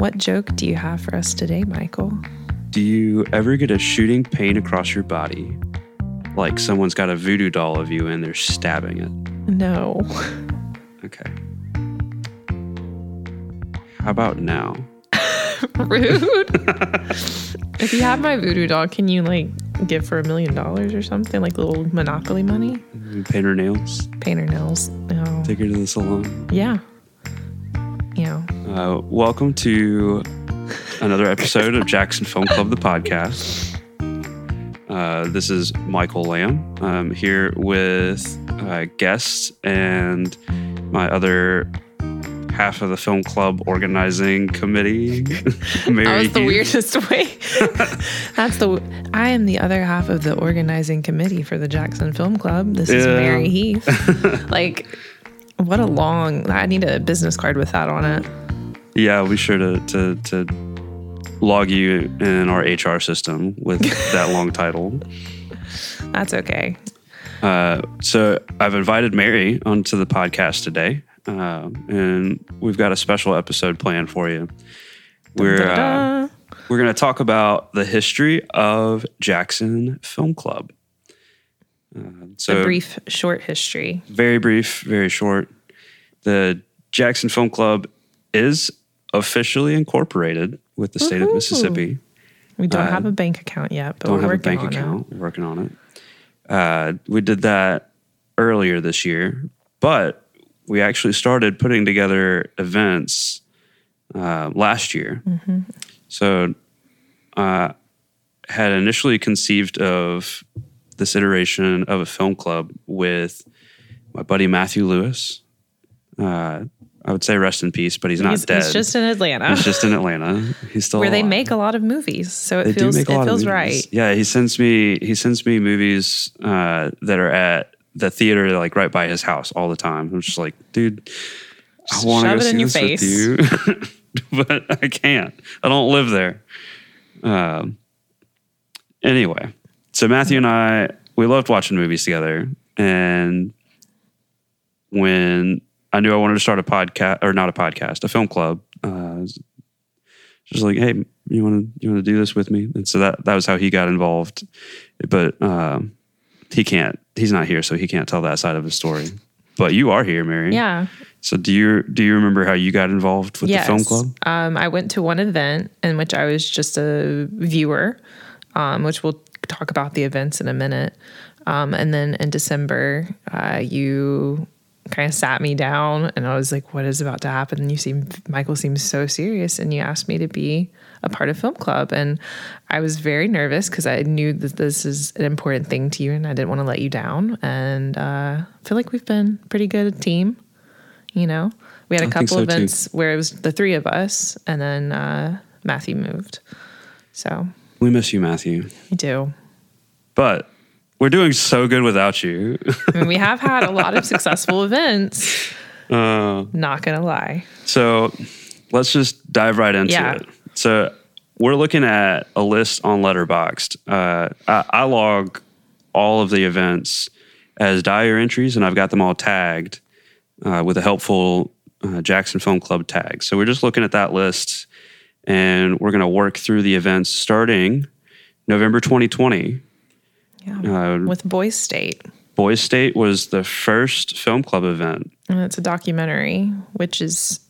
What joke do you have for us today, Michael? Do you ever get a shooting pain across your body? Like someone's got a voodoo doll of you and they're stabbing it. No. Okay. How about now? Rude. if you have my voodoo doll, can you like give for a million dollars or something? Like little monopoly money? Paint her nails? Paint her nails. No. Take her to the salon? Yeah. Uh, welcome to another episode of Jackson Film Club, the podcast. Uh, this is Michael Lamb. I'm here with uh, guests and my other half of the film club organizing committee. Mary That was the weirdest way. That's the. I am the other half of the organizing committee for the Jackson Film Club. This is Yeah. Mary Heath. like, what a long. I need a business card with that on it. Yeah, I'll be sure to, to, to log you in our HR system with that long title. That's okay. Uh, so I've invited Mary onto the podcast today, uh, and we've got a special episode planned for you. We're uh, we're going to talk about the history of Jackson Film Club. Uh, so a brief, short history. very brief, very short. The Jackson Film Club is officially incorporated with the state of Mississippi. We don't Uh, have a bank account yet, but don't we're have a bank on account. We're working on it. Uh, we did that earlier this year, but we actually started putting together events uh, last year. Mm-hmm. So, uh, had initially conceived of this iteration of a film club with my buddy Matthew Lewis. Uh, I would say rest in peace, but he's not He's, dead. he's just in Atlanta, He's just in Atlanta. He's still where they make a lot of movies, so it They feels it make a lot feels right. Yeah, he sends me he sends me movies uh, that are at the theater like right by his house all the time. I'm just like, dude, I want to go see in your this with you, but I can't. I don't live there. Um. Anyway, so Matthew and I we loved watching movies together, and when I knew I wanted to start a podcast or not a podcast, a film club. Uh, just like, hey, you want to you want to do this with me? And so that that was how he got involved. But um, he can't. He's not here, so he can't tell that side of the story. But you are here, Mary. Yeah. So do you do you remember how you got involved with yes. the film club? Um, I went to one event in which I was just a viewer, um, which we'll talk about the events in a minute. Um, and then in December, uh, you kind of sat me down, and I was like, "What is about to happen?" And you seem Michael seems so serious, and you asked me to be a part of film club, and I was very nervous because I knew that this is an important thing to you, and I didn't want to let you down. And uh, I feel like we've been pretty good team. You know, we had a I couple so, too. events where it was the three of us, and then uh, Matthew moved. So We miss you, Matthew. we do. But we're doing so good without you. I mean, we have had a lot of successful events. uh, Not gonna lie. So let's just dive right into Yeah. it. So we're looking at a list on Letterboxd. Uh, I, I log all of the events as diary entries, and I've got them all tagged uh, with a helpful uh, Jackson Film Club tag. So we're just looking at that list, and we're going to work through the events starting November 2020. Yeah. Uh, With Boys State. Boys State was the first film club event. And it's a documentary, which is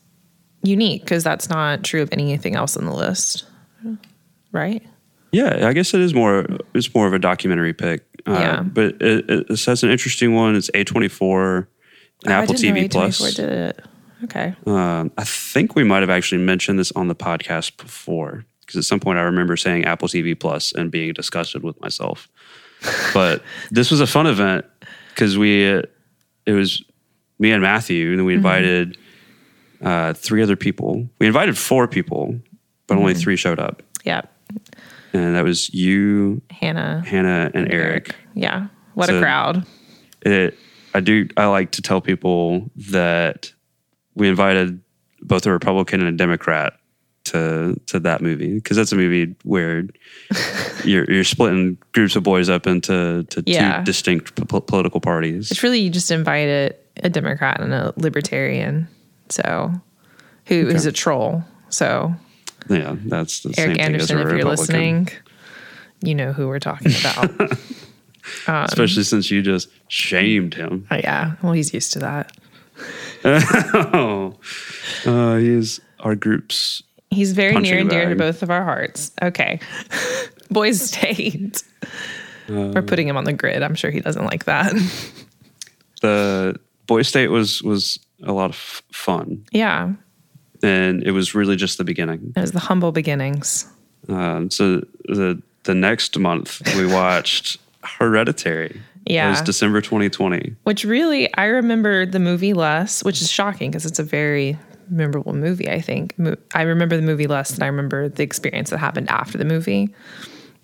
unique because that's not true of anything else on the list. Right? Yeah, I guess it is more. It's more of a documentary pick. Uh, Yeah. but it, it, it says an interesting one. It's A twenty four and Oh, I Apple didn't TV Plus. A24 did it. Okay. Um, I think we might have actually mentioned this on the podcast before because at some point I remember saying Apple TV Plus and being disgusted with myself. But this was a fun event because we uh, it was me and Matthew and then Mm-hmm. we invited uh, three other people. We invited four people, but only Mm-hmm. three showed up, Yeah. and that was you, Hannah. Hannah, and Eric. Yeah. What So- a crowd. it I do I like to tell people that we invited both a Republican and a Democrat to to that movie because that's a movie where you're you're splitting groups of boys up into to Yeah. two distinct po- political parties. It's really you just invite a Democrat and a libertarian, so who is a troll. So Yeah, that's the same Eric thing as Anderson, if you're listening, you know who we're talking about. Especially since you just shamed him. Oh, yeah. Well, he's used to that. oh, uh, he is our group's. He's very near and dear to both of our hearts. Okay. Boys State. Uh, We're putting him on the grid. I'm sure he doesn't like that. The Boy State was was a lot of f- fun, yeah. and it was really just the beginning. It was the humble beginnings. Um, so the the next month we watched Hereditary. Yeah. It was December 2020. Which really, I remember the movie less, which is shocking because it's a very memorable movie, I think. Mo- I remember the movie less than I remember the experience that happened after the movie.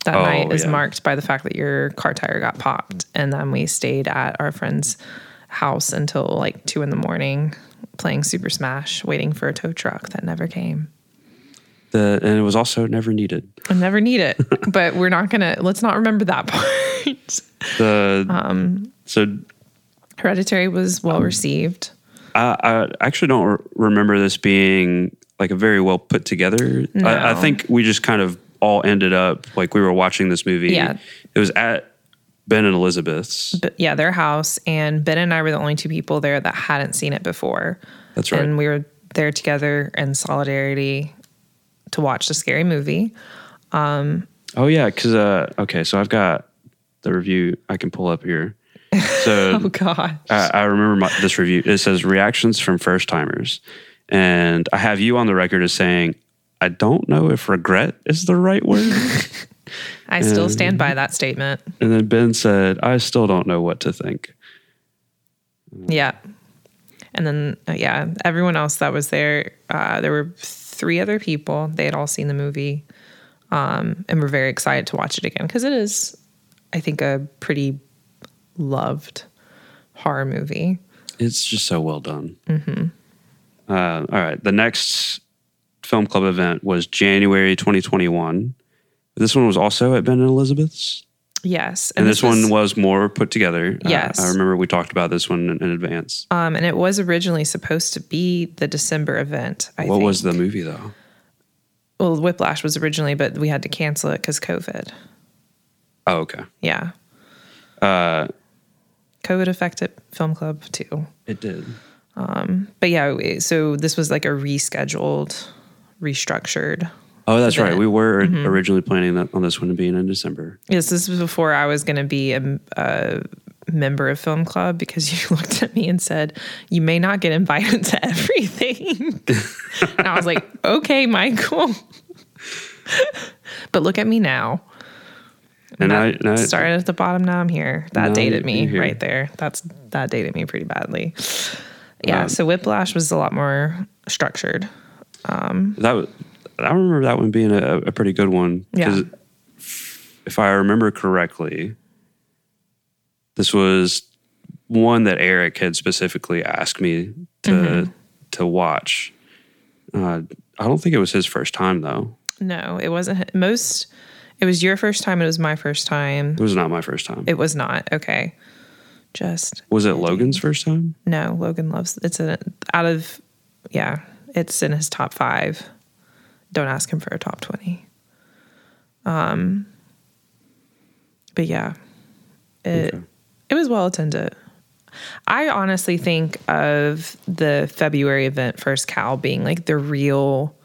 That Oh, night is yeah. marked by the fact that your car tire got popped. And then we stayed at our friend's house until like two in the morning playing Super Smash, waiting for a tow truck that never came. The and it was also never needed. I never need it, but we're not gonna. Let's not remember that part. The Um, so Hereditary was well received. I, I actually don't re- remember this being like a very well put together. I, I think we just kind of all ended up like we were watching this movie. Yeah. It was at Ben and Elizabeth's. but yeah, their house. And Ben and I were the only two people there that hadn't seen it before. That's right. And we were there together in solidarity to watch the scary movie. Oh yeah, because uh, okay, so I've got the review I can pull up here. So Oh God. I, I remember my, this review. It says reactions from first timers, and I have you on the record as saying I don't know if regret is the right word. I still stand by that statement. and then Ben said I still don't know what to think. Yeah. And then, uh, yeah, everyone else that was there, uh, there were three other people. They had all seen the movie um, and were very excited to watch it again because it is, I think, a pretty loved horror movie. It's just so well done. Mm-hmm. Uh, all right, the next film club event was January 2021. This one was also at Ben and Elizabeth's. Yes. And, this, was- one was more put together. Uh, Yes. I remember we talked about this one in, in advance. Um, and it was originally supposed to be the December event. I what think. was the movie though? Well, Whiplash was originally, but we had to cancel it because COVID. Oh, okay. Yeah, Uh, COVID affected film club too. it did. Um, But yeah, so this was like a rescheduled, restructured. Oh, that's right. We were Mm-hmm. originally planning that on this one to be in December. Yes, this was before I was going to be a, a member of film club because you looked at me and said you may not get invited to everything. and I was like, okay, Michael. but look at me now. And I, and I started at the bottom. Now I'm here. That dated me right there. That's that dated me pretty badly. Yeah. Um, so Whiplash was a lot more structured. that was, I remember that one being a, a pretty good one. Yeah. If I remember correctly, this was one that Eric had specifically asked me to Mm-hmm. to watch. Uh, I don't think it was his first time though. No, it wasn't most. It was your first time. It was my first time. It was not my first time. It was not okay. Just was it Logan's first time? no. Logan loves it's out of yeah. It's in his top five. Don't ask him for a top twenty. Um. But yeah, it Okay. it was well attended. I honestly think of the February event, First Cow, being like the real,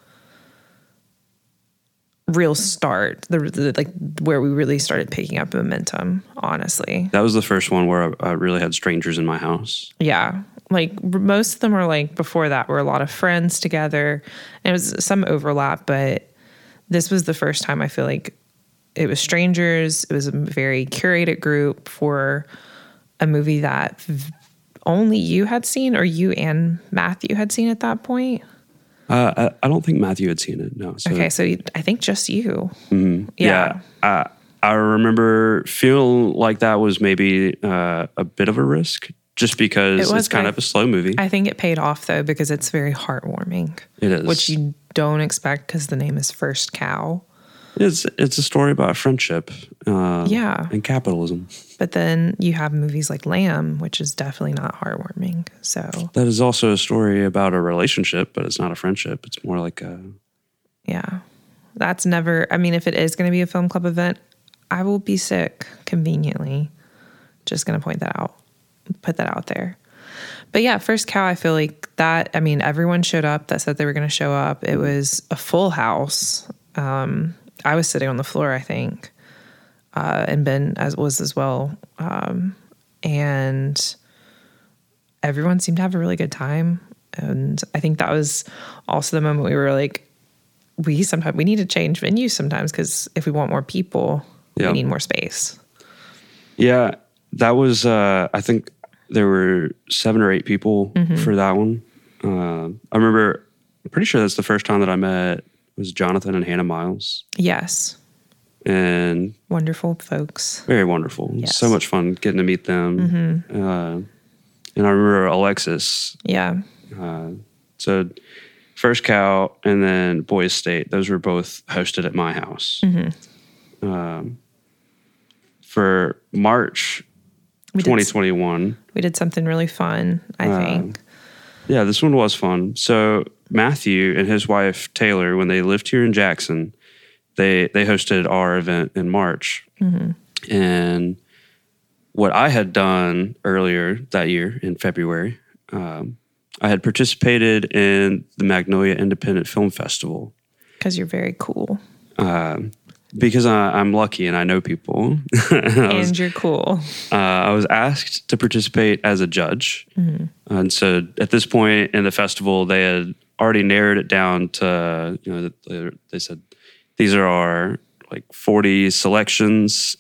real start, the, the like where we really started picking up momentum. Honestly, That was the first one where I, I really had strangers in my house. yeah. Like most of them were like before that were a lot of friends together. And it was some overlap, but this was the first time I feel like it was strangers. It was a very curated group for a movie that v- only you had seen, or you and Matthew had seen at that point. Uh, I, I don't think Matthew had seen it. No. So, Okay, so you- I think just you. yeah. Yeah. I, I remember feeling like that was maybe uh, a bit of a risk just because It was, it's kind of a slow movie. I think it paid off though because it's very heartwarming, it is. which you don't expect because the name is First Cow. It's, it's a story about friendship uh, Yeah. and capitalism. But then you have movies like Lamb, which is definitely not heartwarming. So That is also a story about a relationship, but it's not a friendship. It's more like a Yeah. That's never, I mean, if it is going to be a film club event, I will be sick conveniently. Just going to point that out, put that out there. But yeah, First Cow, I feel like that, I mean, everyone showed up that said they were going to show up. It was a full house. Um, I was sitting on the floor, I think, uh, and Ben as was as well. Um, and everyone seemed to have a really good time. And I think that was also the moment we were like, we sometimes we need to change venues sometimes because if we want more people, Yeah. we need more space. Yeah, that was. Uh, I think there were seven or eight people Mm-hmm. for that one. Uh, I remember. I'm pretty sure that's the first time that I met was Jonathan and Hannah Miles, Yes, and wonderful folks. very wonderful. Yes. So much fun getting to meet them. Uh, and I remember Alexis. Yeah, So first cow and then Boys State. Those were both hosted at my house. Mm-hmm. Um, for March we did, 2021. we did something really fun. I Uh, think. Yeah, this one was fun. So Matthew and his wife Taylor, when they lived here in Jackson, they they hosted our event in March, and what I had done earlier that year in February, um, I had participated in the Magnolia Independent Film Festival. Because you're very cool because I, I'm lucky and I know people. I was and you're cool. uh, I was asked to participate as a judge. And so at this point in the festival, they had already narrowed it down to, you know, they, they said, these are our like 40 selections.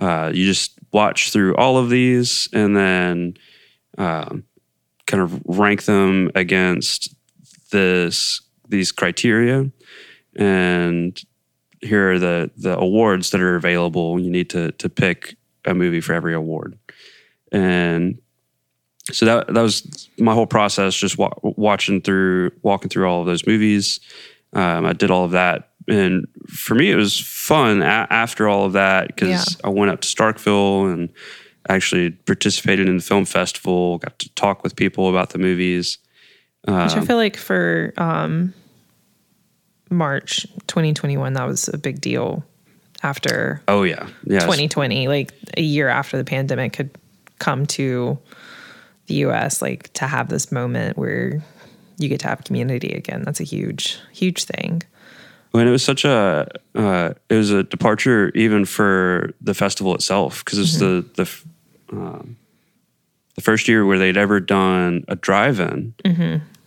Uh, you just watch through all of these and then um, kind of rank them against this these criteria and here are the the awards that are available. You need to to pick a movie for every award, and so that that was my whole process. Just wa- watching through, walking through all of those movies. Um, I did all of that, and for me, it was fun a- after all of that because Yeah. I went up to Starkville and actually participated in the film festival. Got to talk with people about the movies. Which I feel like for um, March 2021, that was a big deal after Oh yeah, yeah. 2020, like a year after the pandemic had come to the US, like to have this moment where you get to have community again. That's a huge, huge thing. And it was such a uh, it was a departure even for the festival itself because it's the the um, the first year where they'd ever done a drive-in,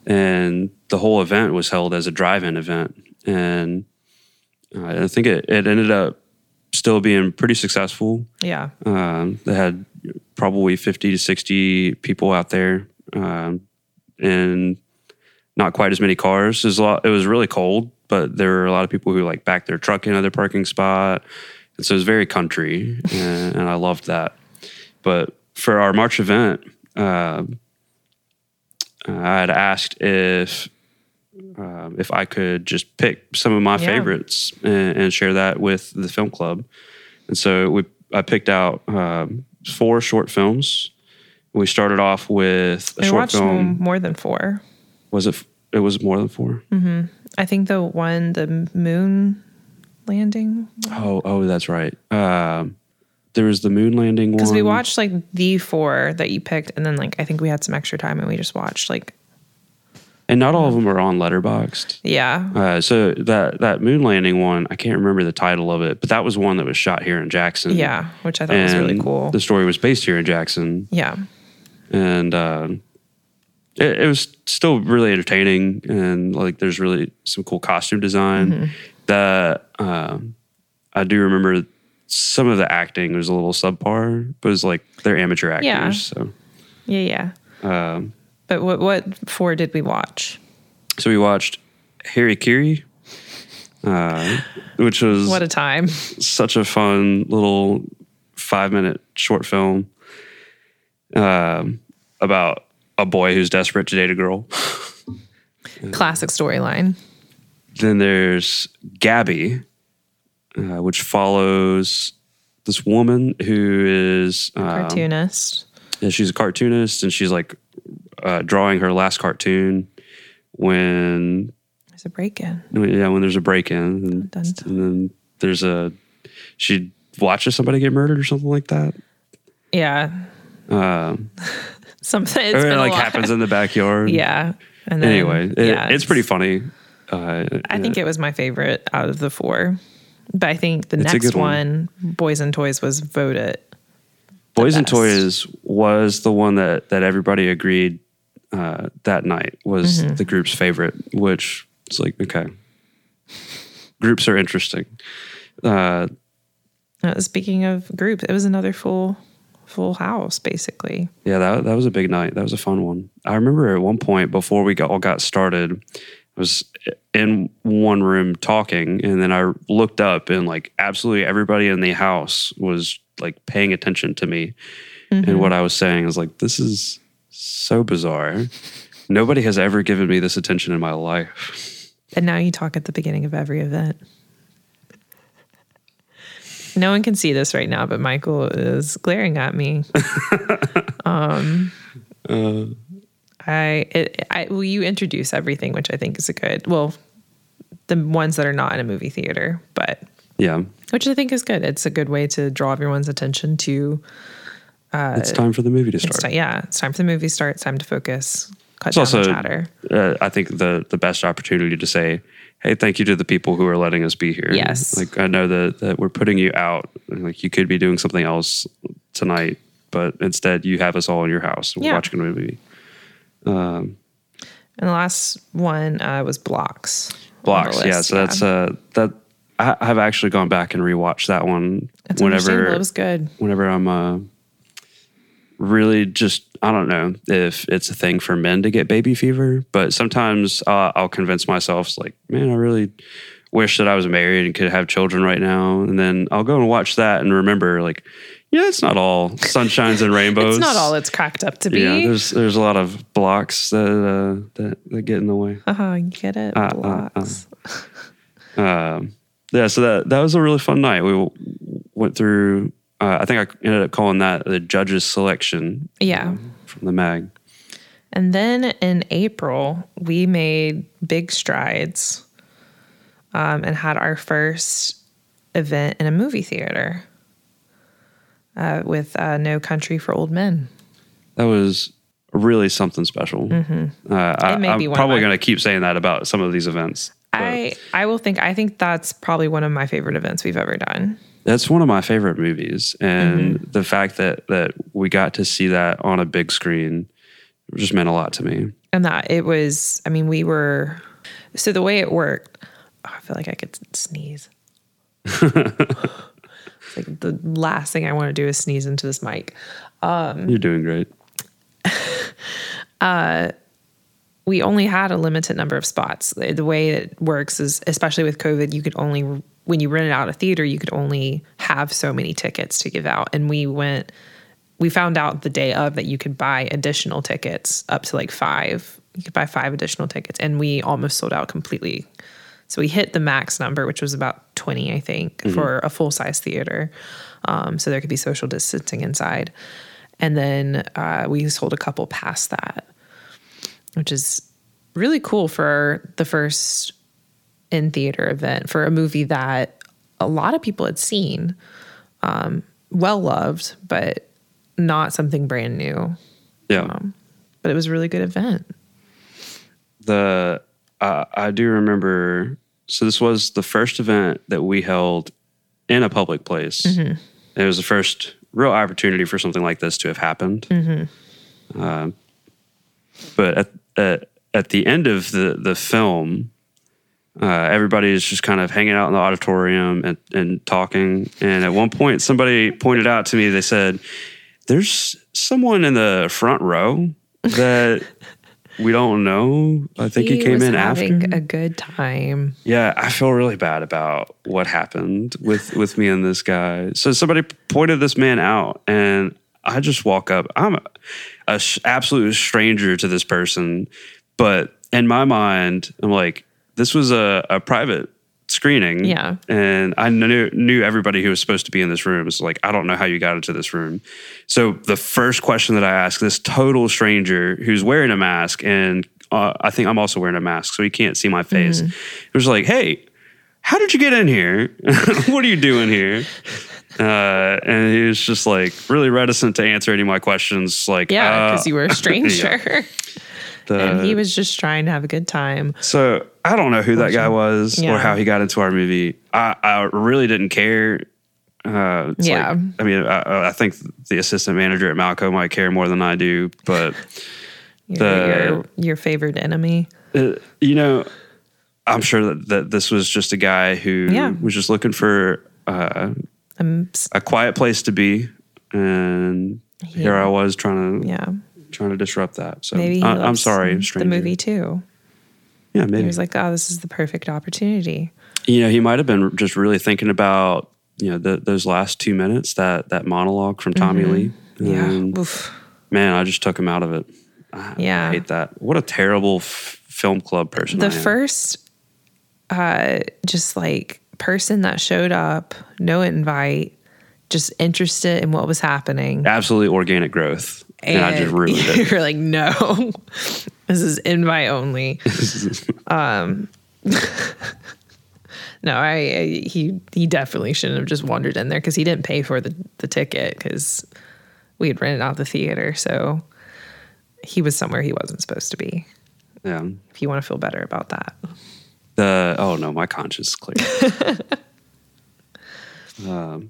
and the whole event was held as a drive-in event, and uh, I think it, it ended up still being pretty successful. Yeah. Um, they had probably 50 to 60 people out there um, and not quite as many cars. It was, a lot, it was really cold, but there were a lot of people who like backed their truck in at their parking spot. And so it was very country and, and I loved that. But for our March event, um I had asked if um, if I could just pick some of my Yeah. favorites and, and share that with the film club. And so we I picked out um, four short films. We started off with a short watched film. more than four. Was it? It was more than four. I think the one, the moon landing, Oh, oh, that's right. Um, there was the moon landing one. because we watched like the four that you picked, and then like I think we had some extra time and we just watched like and not all of them are on Letterboxd. yeah, Uh, so that that moon landing one, I can't remember the title of it, but that was one that was shot here in Jackson. yeah, which I thought was really cool. The story was based here in Jackson, yeah, and uh, it, it was still really entertaining. And like, there's really some cool costume design. Mm-hmm. That um, I do remember. Some of the acting was a little subpar, but it was like they're amateur actors. Yeah. So, yeah, yeah. um, But what what four did we watch? so we watched Harry Kiri, uh, which was What a time! such a fun little five minute short film um, about a boy who's desperate to date a girl. Classic storyline. Then there's Gabby, uh, which follows this woman who is uh, Cartoonist. yeah, she's a cartoonist and she's like uh, drawing her last cartoon when There's a break in. Yeah, when there's a break in, and, and then there's a she watches somebody get murdered or something like that. Yeah. Um, Something it's or been it a like happens in the backyard. Yeah. And then, Anyway, it, yeah, it's pretty funny. Uh, I think it was my favorite out of the four. But I think the next one, one. Boys and Toys, was voted. Boys and. Toys was the one that that everybody agreed uh, that night was Mm-hmm. the group's favorite, which is like okay. Groups are interesting. Uh, Uh, speaking of groups, it was another full full house, basically. yeah, that that was a big night. That was a fun one. I remember at one point before we got, all got started, I was in one room talking, and then I looked up, and like absolutely everybody in the house was like paying attention to me and what I was saying. I was like, this is so bizarre. Nobody has ever given me this attention in my life. And now you talk at the beginning of every event. No one can see this right now, but Michael is glaring at me. um, I, it, I, well, you introduce everything, which I think is a good. Well, the ones that are not in a movie theater, but Yeah, which I think is good. It's a good way to draw everyone's attention to. It's time for the movie to It's start. yeah, it's time for the movie to start. It's time to focus. Cut It's down also, the chatter. uh, I think, the the best opportunity to say, "Hey, thank you to the people who are letting us be here." Yes. like I know that that we're putting you out. Like you could be doing something else tonight, but instead you have us all in your house. We're Yeah. watching a movie. Um, And the last one uh, was blocks. Blocks, yeah. So that's uh that I, I've actually gone back and rewatched that one That's whenever It was good. whenever I'm uh, really just I don't know if it's a thing for men to get baby fever, but sometimes uh, I'll convince myself like, man, I really wish that I was married and could have children right now, and then I'll go and watch that and remember like, yeah, it's not all sunshines and rainbows. It's not all it's cracked up to be. Yeah, there's there's a lot of blocks that uh, that, that get in the way. uh-huh, get it? uh, blocks. Um, yeah, so that that was a really fun night. We w- went through. Uh, I think I ended up calling that the judges selection yeah. from the mag. And then in April, we made big strides um, and had our first event in a movie theater uh, with uh, No Country for Old Men. That was really something special. Uh, I, Mm-hmm. be one of probably going to keep saying that about some of these events. but I, I will think, I think that's probably one of my favorite events we've ever done. That's one of my favorite movies, and Mm-hmm. the fact that that we got to see that on a big screen just meant a lot to me. And that it was, I mean, we were, so the way it worked, oh, I feel like I could sneeze. like the last thing I want to do is sneeze into this mic. You're doing great. we only had a limited number of spots. The way it works is, especially with COVID, you could only, when you rented out a theater, you could only have so many tickets to give out. And we went, we found out the day of that you could buy additional tickets up to like five. You could buy five additional tickets, and we almost sold out completely. So we hit the max number, which was about 20, I think, for a full size theater. Um, so there could be social distancing inside. And then uh, we sold a couple past that which is really cool for the first in theater event for a movie that a lot of people had seen, um, well loved, but not something brand new. Yeah. But it was a really good event. the uh, I do remember. So this was the first event that we held in a public place. Mm-hmm. It was the first real opportunity for something like this to have happened. Mm-hmm. Uh, but at, at at the end of the the film, uh, everybody is just kind of hanging out in the auditorium and, and talking. And at one point, somebody pointed out to me. They said, "There's someone in the front row that." We don't know. I think he, came was in after. a good time. Yeah, I feel really bad about what happened with with me and this guy. So somebody pointed this man out, and I just walk up. I'm a, a sh- absolute stranger to this person, but in my mind, I'm like, this was a, a private screening. Yeah. and I knew knew everybody who was supposed to be in this room. It's like I don't know how you got into this room. So the first question that I asked this total stranger who's wearing a mask and uh, I think I'm also wearing a mask, so he can't see my face. It was like, hey, how did you get in here? what are you doing here? Uh, and he was just like really reticent to answer any of my questions. Like, Yeah, because uh, you were a stranger. The- and he was just trying to have a good time. So I don't know who that guy was Yeah. or how he got into our movie. I, I really didn't care. Uh, Yeah. like- I mean, I, I think the assistant manager at Malco might care more than I do, but Your, The- your, your favorite enemy. uh, you know, I'm sure that, that this was just a guy who Yeah. was just looking for uh, I'm, quiet place to be, and here I was trying to yeah. Trying to disrupt that. So Maybe he I, I'm loves sorry, the movie too. Yeah, He maybe. was like, "Oh, this is the perfect opportunity." you know, he might have been just really thinking about you know the, those last two minutes that that monologue from Tommy Lee. Mm-hmm. Yeah. And, Oof. man, I just took him out of it. I, Yeah. I hate that. What a terrible f- film club person. The am. first, uh, just like person that showed up, no invite, just interested in what was happening. absolutely organic growth, and, I just ruined it. You're like, no, this is invite only. um, no, I, I he he definitely shouldn't have just wandered in there because he didn't pay for the the ticket because we had rented out the theater, so he was somewhere he wasn't supposed to be. Yeah. If you want to feel better about that, The oh no, my conscience is clear. and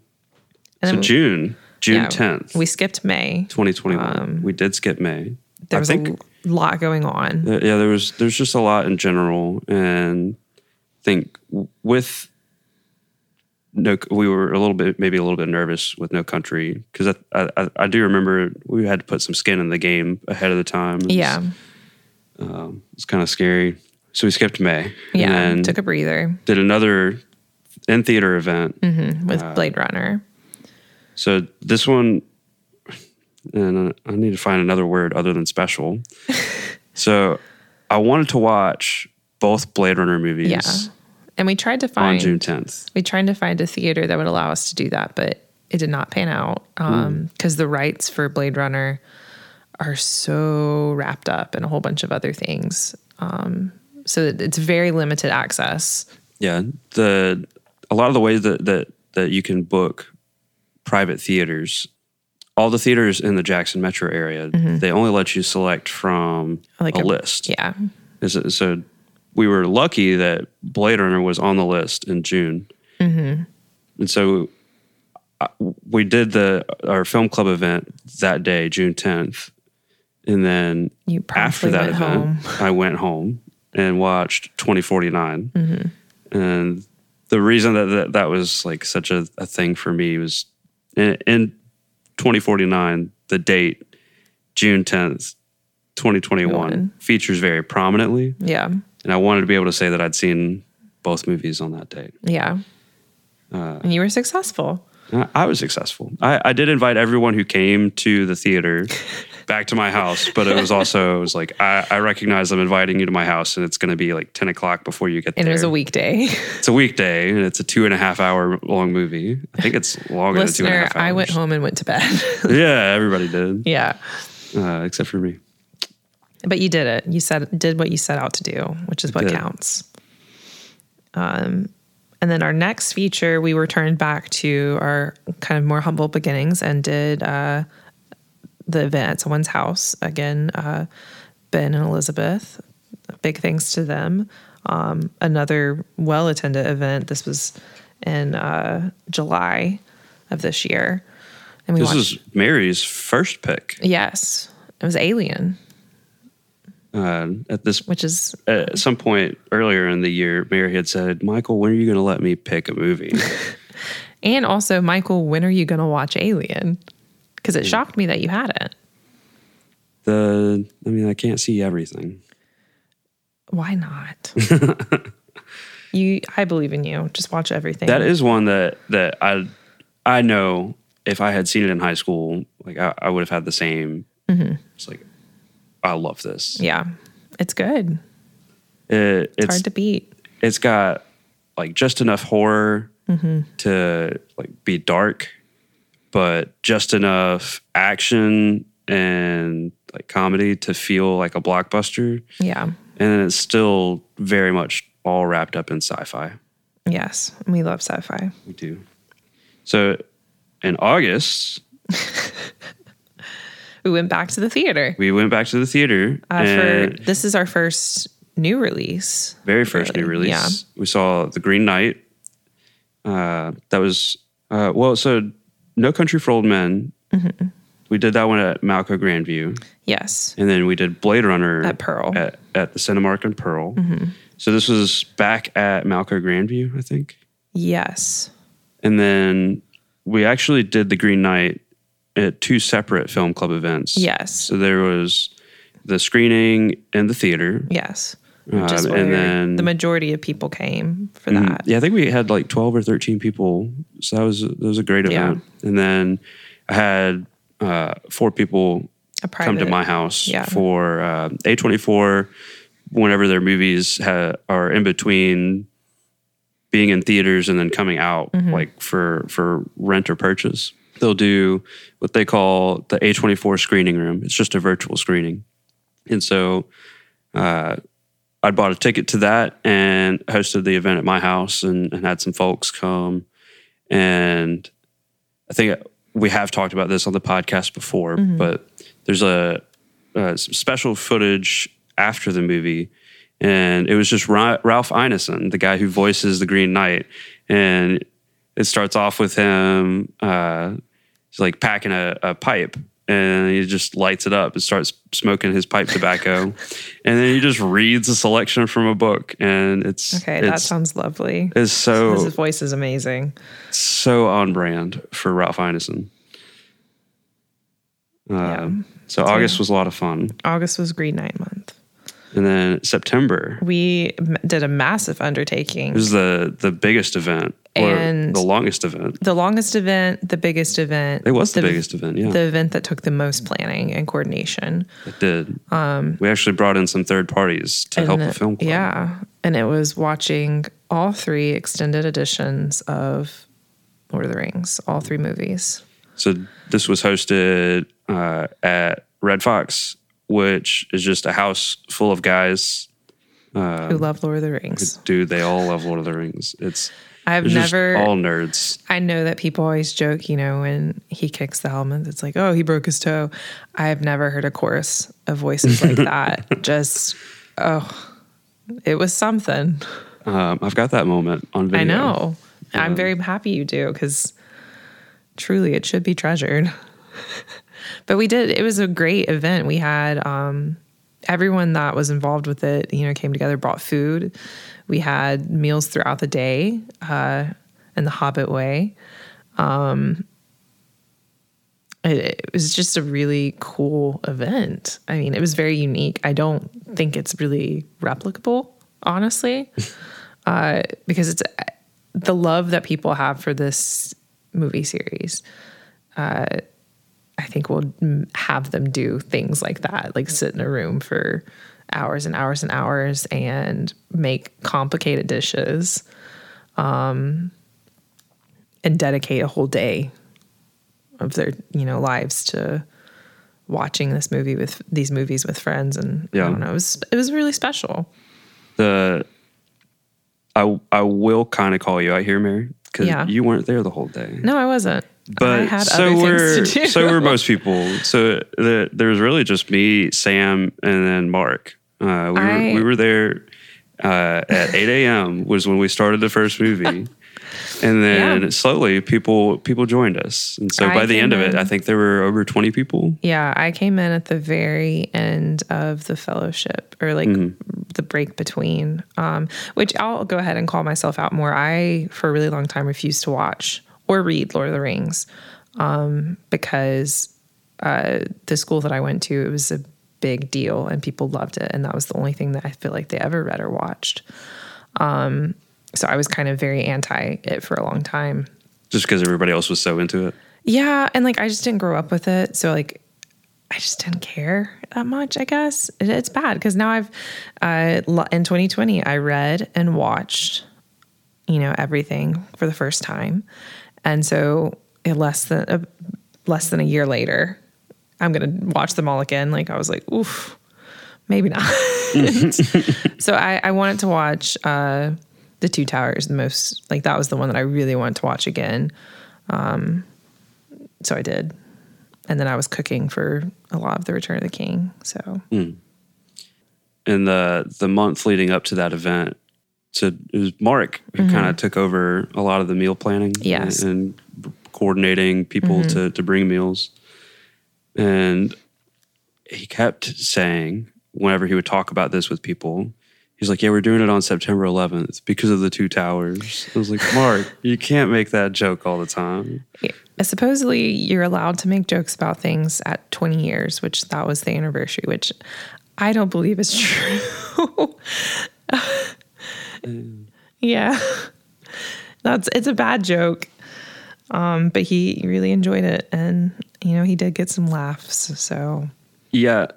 so then- June, June yeah, tenth, we skipped May. twenty twenty one. We did skip May. There I was think a lot going on. Uh, yeah, there was there's just a lot in general, and I think with no, we were a little bit maybe a little bit nervous with No Country because I, I I do remember we had to put some skin in the game ahead of the time. It was- Yeah, it's kind of scary. So we skipped May. yeah. and Took a breather did another in theater event. with Uh, Blade Runner. So this one, and I need to find another word other than special. so I wanted to watch both Blade Runner movies Yeah, and we tried to find on June 10th. we tried to find a theater that would allow us to do that, but it did not pan out because the rights for Blade Runner are so wrapped up in a whole bunch of other things. Um, so it's very limited access. Yeah, the a lot of the ways that that that you can book private theaters, all the theaters in the Jackson metro area, they only let you select from Mm-hmm. Like a, a- list. Yeah, Is it- So we were lucky that Blade Runner was on the list in June, Mm-hmm. and so uh, we did the our film club event that day, June tenth, and then you after that event, home. I went home and watched 2049. Mm-hmm. And the reason that, that that was like such a, a thing for me was in, in 2049, the date, June 10th, 2021, One. features very prominently. Yeah, And I wanted to be able to say that I'd seen both movies on that date. yeah, Uh, and you were successful. I I was successful. I, I did invite everyone who came to the theater back to my house, but it was also it was like I, I recognize I'm inviting you to my house, and it's going to be like ten o'clock before you get And there. And it was a weekday. It's a weekday, and it's a two and a half hour long movie. I think it's longer than two and a Listener, hours. I went home and went to bed. Yeah, everybody did, yeah. uh, except for me. But you did it. You said did what you set out to do, which is what counts. Um, and then our next feature, we returned back to our kind of more humble beginnings and did uh, the event at someone's house again. Uh, ben and Elizabeth, big thanks to them. Um, another well attended event. This was in uh, July of this year, and we This watched. is Mary's first pick. yes, it was Alien, Uh, at this, which is at some point earlier in the year, Mary had said, "Michael, when are you going to let me pick a movie?" And also, Michael, when are you going to watch Alien? Because it shocked me that you had it. the, I mean, I can't see everything. Why not? you, I believe in you. Just watch everything. That is one that that I I know if I had seen it in high school, like I, I would have had the same. Mm-hmm. It's like I love this. yeah, it's good. It, It's it's hard to beat. it's got like just enough horror mm-hmm. to like be dark, but just enough action and like comedy to feel like a blockbuster, Yeah. and it's still very much all wrapped up in sci-fi. Yes. We love sci fi. We do. So in August, We went back to the theater. we went back to the theater Uh, and for this is our first new release. very first new release. yeah. We saw The Green Knight. Uh, that was uh, well. So No Country for Old Men. Mm-hmm. We did that one at Malco Grandview, Yes. and then we did Blade Runner At Pearl. Mm-hmm. at, at the Cinemark in Pearl. So this was back at Malco Grandview, I think. Yes. And then we actually did The Green Knight at two separate film club events. Yes. So there was the screening and the theater. Yes. Um, Which is and where then- the majority of people came for Mhm. that. Yeah, I think we had like twelve or thirteen people, so that was that was a great Yeah. event. And then I had uh, four people private. come to my house yeah. for uh, A twenty four. Whenever their movies ha- are in between being in theaters and then coming out, Mm-hmm. like for for rent or purchase, they'll do what they call the A twenty four screening room. It's just a virtual screening, and so uh, I bought a ticket to that and hosted the event at my house and, and had some folks come. And I think we have talked about this on the podcast before, but there's a, some special footage after the movie. And it was just Ra- Ralph Ineson, the guy who voices the Green Knight. And it starts off with him, uh, he's like packing a, a pipe and he just lights it up and starts smoking his pipe tobacco. and then he just reads a selection from a book. And it's, Okay, that sounds lovely. it's so, His voice is amazing. so on brand for Ralph Ineson. Um, So August was a lot of fun. August was Green Knight month. And then September We did a massive undertaking. It was the, the biggest event or And- the longest event. the longest event, the biggest event. It was the, biggest event. Yeah, The event that took the most planning and coordination. it did. Um, we actually brought in some third parties to help And the film club. Yeah. And it was watching all three extended editions of Lord of the Rings, all three movies. So this was hosted uh, at Red Fox, which is just a house full of guys. Uh, who love Lord of the Rings. Dude, they all love Lord of the Rings. It's I've it's just never all nerds. I know that people always joke, you know, when he kicks the helmet, it's like, oh, he broke his toe. I've never heard a chorus of voices like that. Just, oh, it was something. Um, I've got that moment on video. I know. I'm very happy you do because truly it should be treasured. but we did, it was a great event. We had um, everyone that was involved with it, you know, came together, brought food. We had meals throughout the day uh, in the Hobbit way. Um, it, it was just a really cool event. I mean, it was very unique. I don't think it's really replicable, honestly, uh, because it's the love that people have for this movie series. Uh, I think will mm, have them do things like that, like sit in a room for hours and hours and hours and make complicated dishes, um, and dedicate a whole day of their you know lives to watching this movie with these movies with friends and Yeah. I don't know it was it was really special. The I I will kind of call you out here, Mary, because Yeah. you weren't there the whole day. No, I wasn't. But so were things to do. so were most people. So the, there was really just me, Sam, and then Mark. Uh, we I- were we were there uh, at eight a.m. was when we started the first movie, and then Yeah. slowly people people joined us. And so I by the end of it, I think there were over twenty people. Yeah, I came in at the very end of the fellowship or like the break between, um, which I'll go ahead and call myself out more. I, for a really long time, refused to watch or read Lord of the Rings um, because uh, the school that I went to, it was a big deal and people loved it. And that was the only thing that I feel like they ever read or watched. Um, so I was kind of very anti it for a long time. just because everybody else was so into it. Yeah, and like I just didn't grow up with it, so like I just didn't care that much. I guess it, it's bad because now I've uh, in 2020 I read and watched, you know, everything for the first time, and so less than uh, less than a year later, I'm gonna watch them all again. Like I was like, oof, maybe not. so I, I wanted to watch uh, the Two Towers the most. Like that was the one that I really wanted to watch again. Um, so I did, and then I was cooking for a lot of the Return of the King. So in the the month leading up to that event, so it was Mark who mm-hmm. kind of took over a lot of the meal planning Yes. and, and coordinating people mm-hmm. to to bring meals. And he kept saying whenever he would talk about this with people, he's like, "Yeah, we're doing it on September 11th because of the two towers." I was like, "Mark, you can't make that joke all the time." yeah, supposedly you're allowed to make jokes about things at 20 years, which that was the anniversary, which I don't believe is true. Yeah, that's it's a bad joke. Um, but he really enjoyed it, and you know he did get some laughs. So Yeah.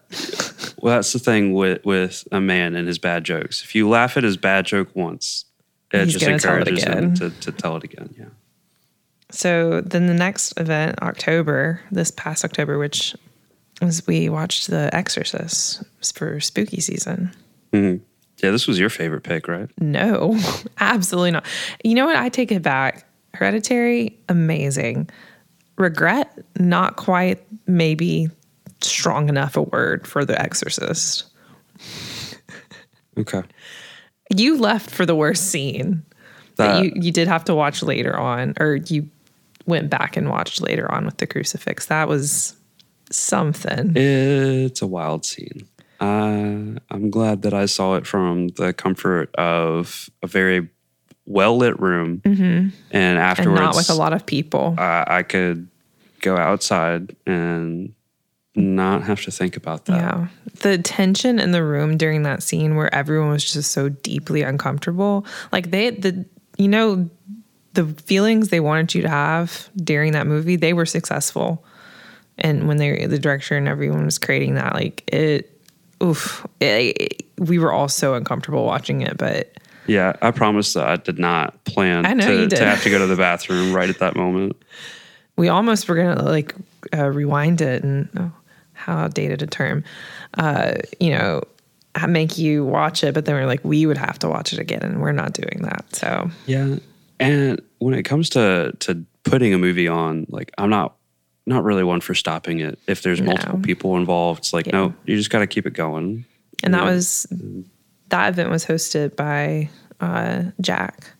Well, that's the thing with with a man and his bad jokes. If you laugh at his bad joke once, it He's just tell it encourages him to, to tell it again. Yeah. So then the next event, October, this past October, which was we watched The Exorcist for spooky season. Yeah, this was your favorite pick, right? No, absolutely not. You know what? I take it back. Hereditary, amazing. Regret, not quite maybe strong enough a word for The Exorcist. Okay. You left for the worst scene that That- you, you did have to watch later on, or you went back and watched later on with the crucifix. That was something. It's a wild scene. Uh, I'm glad that I saw it from the comfort of a very well lit room, and Mm-hmm. and afterwards, not with a lot of people. uh, I could go outside and not have to think about that. Yeah. The tension in the room during that scene where everyone was just so deeply uncomfortable. Like they the you know the feelings they wanted you to have during that movie, they were successful. And when they the director and everyone was creating that like it oof, it, we were all so uncomfortable watching it, but Yeah, I promise that I did not plan to, you to have to go to the bathroom right at that moment. we almost were gonna like uh, rewind it and oh, how outdated a term. Uh you know make you watch it but then we're like we would have to watch it again and we're not doing that so. Yeah, and when it comes to to putting a movie on, like I'm not not really one for stopping it. If there's multiple people involved, it's like Yeah. no, you just got to keep it going. and that was that event was hosted by uh jack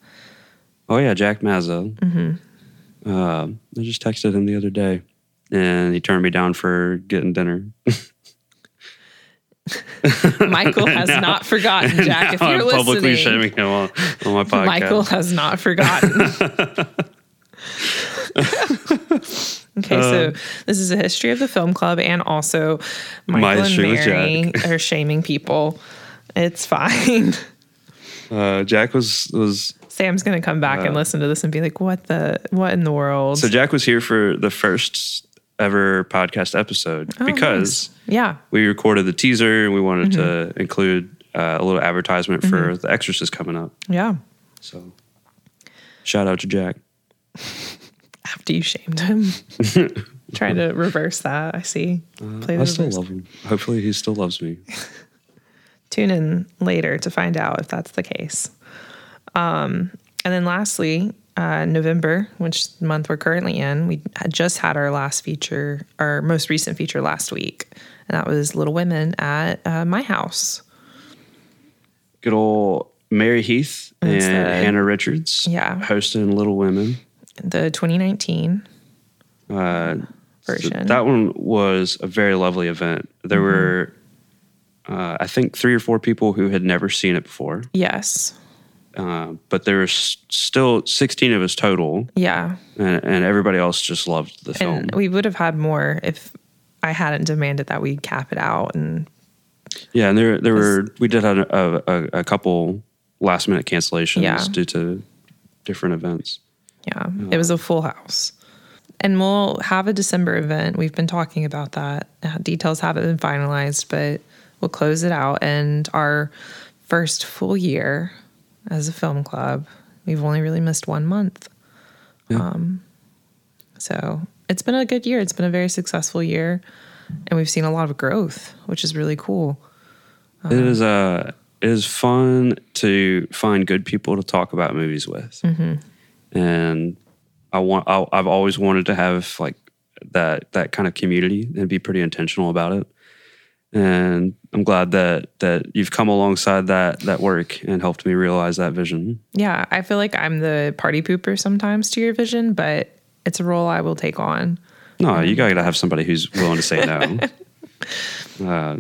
Oh yeah, Jack Mazza. Mm-hmm. Uh, I just texted him the other day, and he turned me down for getting dinner. michael has Now- not forgotten jack if you're I'm publicly listening shaming him on, on my podcast. michael has not forgotten Okay, so this is a history of the film club, and also Michael My and history with Mary are shaming people. It's fine. Uh, Jack was was Sam's gonna come back and listen to this and be like, "What the? What in the world?" so Jack was here for the first ever podcast episode Oh, because nice. yeah, we recorded the teaser and we wanted Mm-hmm. to include uh, a little advertisement for The Exorcist coming up. yeah. So shout out to Jack. After you shamed him, trying to reverse that. I see. Uh, I still reverse. love him. Hopefully, he still loves me. Tune in later to find out if that's the case. Um, and then lastly, uh, November, which month we're currently in, we had just had our last feature, our most recent feature last week, and that was Little Women at uh, my house. Good old Mary Heath and the- Hannah Richards. Yeah. hosting Little Women. The 2019 Uh, version. So that one was a very lovely event. There Mm-hmm. were, uh, I think, three or four people who had never seen it before, yes. uh, but there was still 16 of us total, Yeah. and, and everybody else just loved the film. And we would have had more if I hadn't demanded that we cap it out. And yeah, and there there were we did have a, a, a couple last minute cancellations Yeah. due to different events. Yeah, it was a full house. And we'll have a December event. We've been talking about that. Uh, Details haven't been finalized, but we'll close it out. And our first full year as a film club, we've only really missed one month. Yeah. Um, so it's been a good year. It's been a very successful year. and we've seen a lot of growth, which is really cool. it is uh it is fun to find good people to talk about movies with, and I want I, I've always wanted to have like that that kind of community and be pretty intentional about it. And I'm glad that that you've come alongside that that work and helped me realize that vision. Yeah, I feel like I'm the party pooper sometimes to your vision, but it's a role I will take on. No, you got to have somebody who's willing to say no. uh,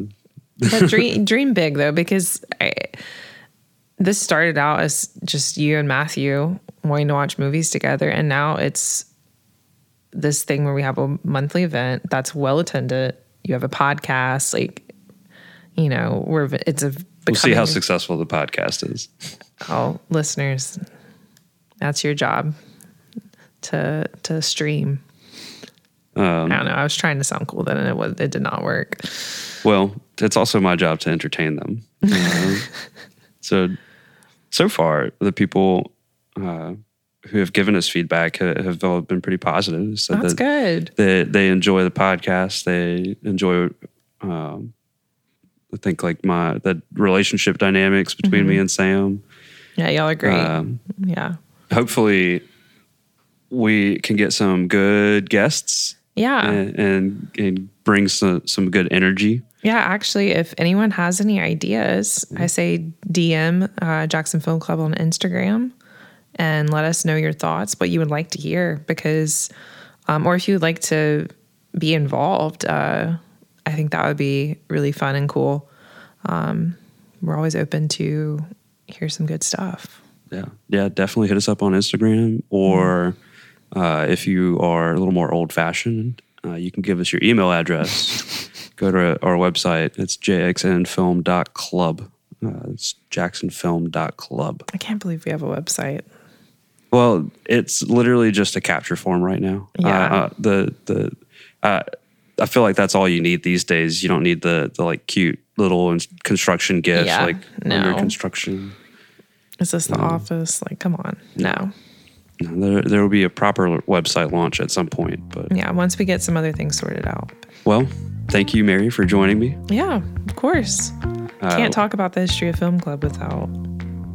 But dream dream big though, because I, this started out as just you and Matthew wanting to watch movies together, and now it's this thing where we have a monthly event that's well attended. You have a podcast, like you know, we're it's a we'll see how successful the podcast is. Oh, listeners, that's your job to to stream. Um, I don't know. I was trying to sound cool then, and it was it did not work. Well, it's also my job to entertain them. Uh, so, so far, the people uh, who have given us feedback ha- have all been pretty positive. So That's that good. They they enjoy the podcast. They enjoy. Um, I think like my the relationship dynamics between Mm-hmm. me and Sam. Yeah, y'all agree. Um, yeah, hopefully, we can get some good guests yeah. and, and and bring some some good energy. Yeah, actually, if anyone has any ideas, I say DM uh, Jackson Film Club on Instagram and let us know your thoughts, what you would like to hear, because, um, or if you would like to be involved, uh, I think that would be really fun and cool. Um, we're always open to hear some good stuff. Yeah, yeah, definitely hit us up on Instagram, or uh, if you are a little more old fashioned, uh, you can give us your email address. Go to our website. It's jxnfilm.club. Uh, it's jacksonfilm.club. I can't believe we have a website. Well, it's literally just a capture form right now. Yeah. Uh, uh, the the uh, I feel like that's all you need these days. You don't need the the like cute little construction gifs Yeah, like no. under construction. Is this the office? Like, come on. No. No, There there will be a proper website launch at some point, but Yeah, once we get some other things sorted out. Well, thank you, Mary, for joining me. Yeah, of course. Uh, Can't talk about the history of film club without.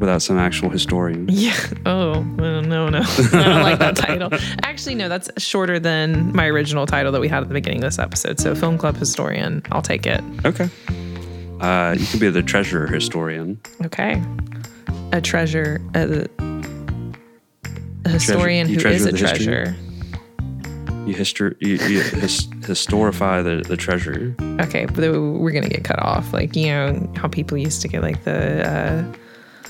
Without some actual historian. Yeah. Oh, well, no, no. I don't like that title. Actually, no, that's shorter than my original title that we had at the beginning of this episode. So, film club historian, I'll take it. Okay. Uh, you can be the treasurer historian. Okay. A treasure, a, a historian you who is a history? treasure. You, histor- you, you his- historify the, the treasure. Okay, but we're gonna get cut off. Like you know how people used to get like the uh,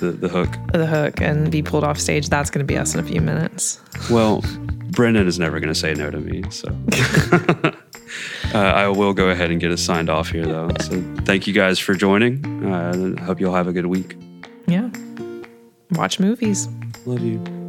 The, the hook. the hook and be pulled off stage. That's gonna be us in a few minutes. Well, Brendan is never going to say no to me, so uh, I will go ahead and get us signed off here, though. So thank you guys for joining. Uh, I hope you'll have a good week. Yeah. Watch movies. Love you.